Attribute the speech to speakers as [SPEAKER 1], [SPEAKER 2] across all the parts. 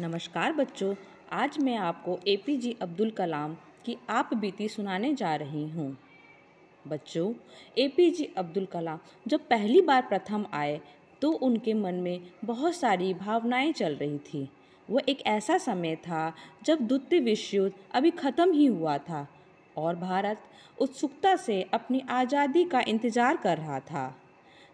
[SPEAKER 1] नमस्कार बच्चों, आज मैं आपको ए पी जे अब्दुल कलाम की आप बीती सुनाने जा रही हूँ। बच्चों ए पी जे अब्दुल कलाम जब पहली बार प्रथम आए तो उनके मन में बहुत सारी भावनाएँ चल रही थी। वह एक ऐसा समय था जब द्वितीय विश्व युद्ध अभी ख़त्म ही हुआ था और भारत उत्सुकता से अपनी आज़ादी का इंतज़ार कर रहा था।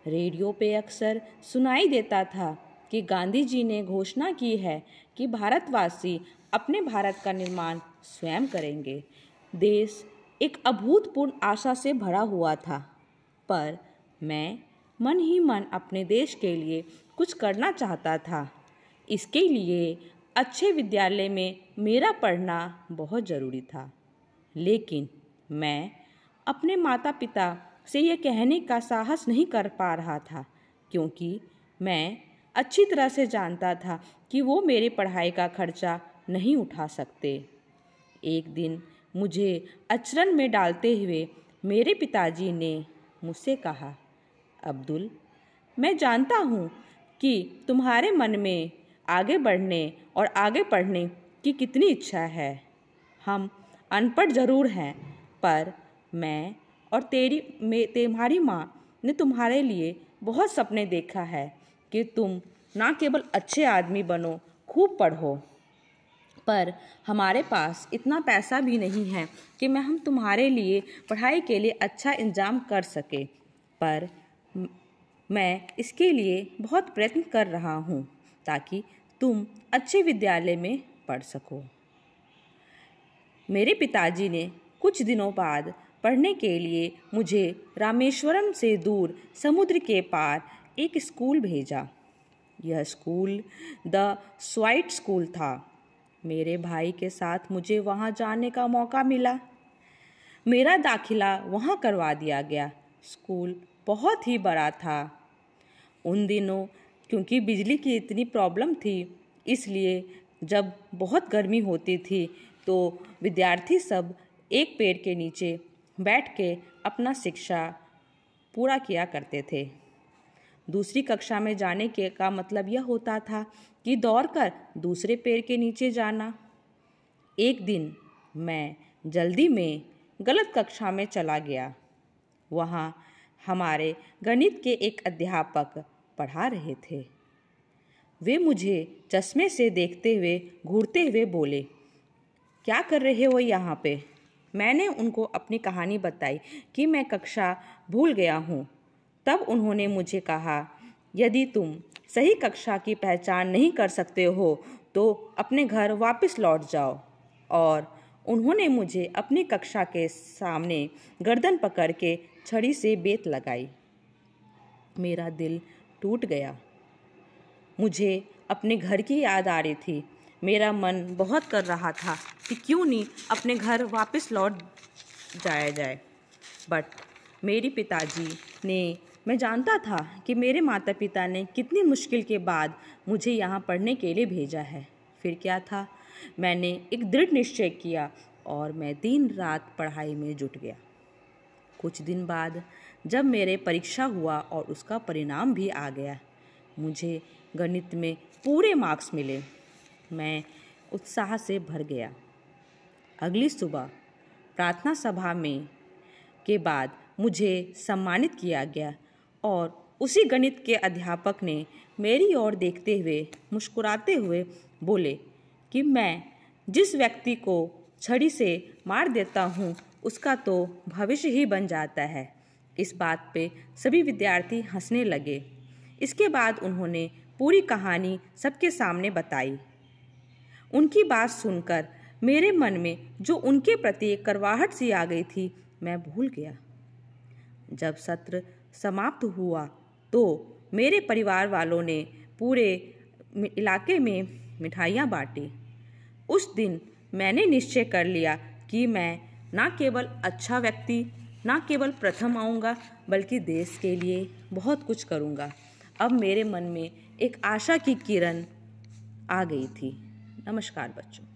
[SPEAKER 1] रेडियो पे अक्सर सुनाई देता था कि गांधी जी ने घोषणा की है कि भारतवासी अपने भारत का निर्माण स्वयं करेंगे। देश एक अभूतपूर्ण आशा से भरा हुआ था, पर मैं मन ही मन अपने देश के लिए कुछ करना चाहता था। इसके लिए अच्छे विद्यालय में मेरा पढ़ना बहुत ज़रूरी था। लेकिन मैं अपने माता पिता से यह कहने का साहस नहीं कर पा रहा था, क्योंकि मैं अच्छी तरह से जानता था कि वो मेरे पढ़ाई का खर्चा नहीं उठा सकते। एक दिन मुझे अचरन में डालते हुए मेरे पिताजी ने मुझसे कहा, अब्दुल, मैं जानता हूँ कि तुम्हारे मन में आगे बढ़ने और आगे पढ़ने की कितनी इच्छा है। हम अनपढ़ ज़रूर हैं, पर मैं और तेरी, में तुम्हारी माँ ने तुम्हारे लिए बहुत सपने देखा है कि तुम ना केवल अच्छे आदमी बनो, खूब पढ़ो। पर हमारे पास इतना पैसा भी नहीं है कि मैं हम तुम्हारे लिए पढ़ाई के लिए अच्छा इंतज़ाम कर सके। पर मैं इसके लिए बहुत प्रयत्न कर रहा हूँ ताकि तुम अच्छे विद्यालय में पढ़ सको। मेरे पिताजी ने कुछ दिनों बाद पढ़ने के लिए मुझे रामेश्वरम से दूर समुद्र के पार एक स्कूल भेजा। यह स्कूल, द स्वाइट स्कूल था। मेरे भाई के साथ मुझे वहाँ जाने का मौका मिला। मेरा दाखिला वहाँ करवा दिया गया। स्कूल बहुत ही बड़ा था। उन दिनों, क्योंकि बिजली की इतनी प्रॉब्लम थी, इसलिए जब बहुत गर्मी होती थी तो विद्यार्थी सब एक पेड़ के नीचे बैठ के अपना शिक्षा पूरा किया करते थे। दूसरी कक्षा में जाने के का मतलब यह होता था कि दौड़कर दूसरे पेड़ के नीचे जाना। एक दिन मैं जल्दी में गलत कक्षा में चला गया। वहाँ हमारे गणित के एक अध्यापक पढ़ा रहे थे। वे मुझे चश्मे से देखते हुए, घूरते हुए बोले, क्या कर रहे हो यहाँ पे? मैंने उनको अपनी कहानी बताई कि मैं कक्षा भूल गया हूँ। तब उन्होंने मुझे कहा, यदि तुम सही कक्षा की पहचान नहीं कर सकते हो तो अपने घर वापस लौट जाओ। और उन्होंने मुझे अपनी कक्षा के सामने गर्दन पकड़ के छड़ी से बेत लगाई। मेरा दिल टूट गया। मुझे अपने घर की याद आ रही थी। मेरा मन बहुत कर रहा था कि क्यों नहीं अपने घर वापस लौट जाया जाए। बट मेरी पिताजी ने मैं जानता था कि मेरे माता पिता ने कितनी मुश्किल के बाद मुझे यहाँ पढ़ने के लिए भेजा है। फिर क्या था? मैंने एक दृढ़ निश्चय किया और मैं दिन रात पढ़ाई में जुट गया। कुछ दिन बाद जब मेरे परीक्षा हुआ और उसका परिणाम भी आ गया, मुझे गणित में पूरे मार्क्स मिले। मैं उत्साह से भर गया। अगली सुबह प्रार्थना सभा में के बाद मुझे सम्मानित किया गया और उसी गणित के अध्यापक ने मेरी ओर देखते हुए मुस्कुराते हुए बोले कि मैं जिस व्यक्ति को छड़ी से मार देता हूँ, उसका तो भविष्य ही बन जाता है। इस बात पे सभी विद्यार्थी हंसने लगे। इसके बाद उन्होंने पूरी कहानी सबके सामने बताई। उनकी बात सुनकर मेरे मन में जो उनके प्रति एक करवाहट सी आ गई थी, मैं भूल गया। जब सत्र समाप्त हुआ। तो मेरे परिवार वालों ने पूरे इलाके में मिठाइयाँ बांटी। उस दिन मैंने निश्चय कर लिया कि मैं ना केवल अच्छा व्यक्ति, ना केवल प्रथम आऊँगा, बल्कि देश के लिए बहुत कुछ करूँगा। अब मेरे मन में एक आशा की किरण आ गई थी। नमस्कार बच्चों।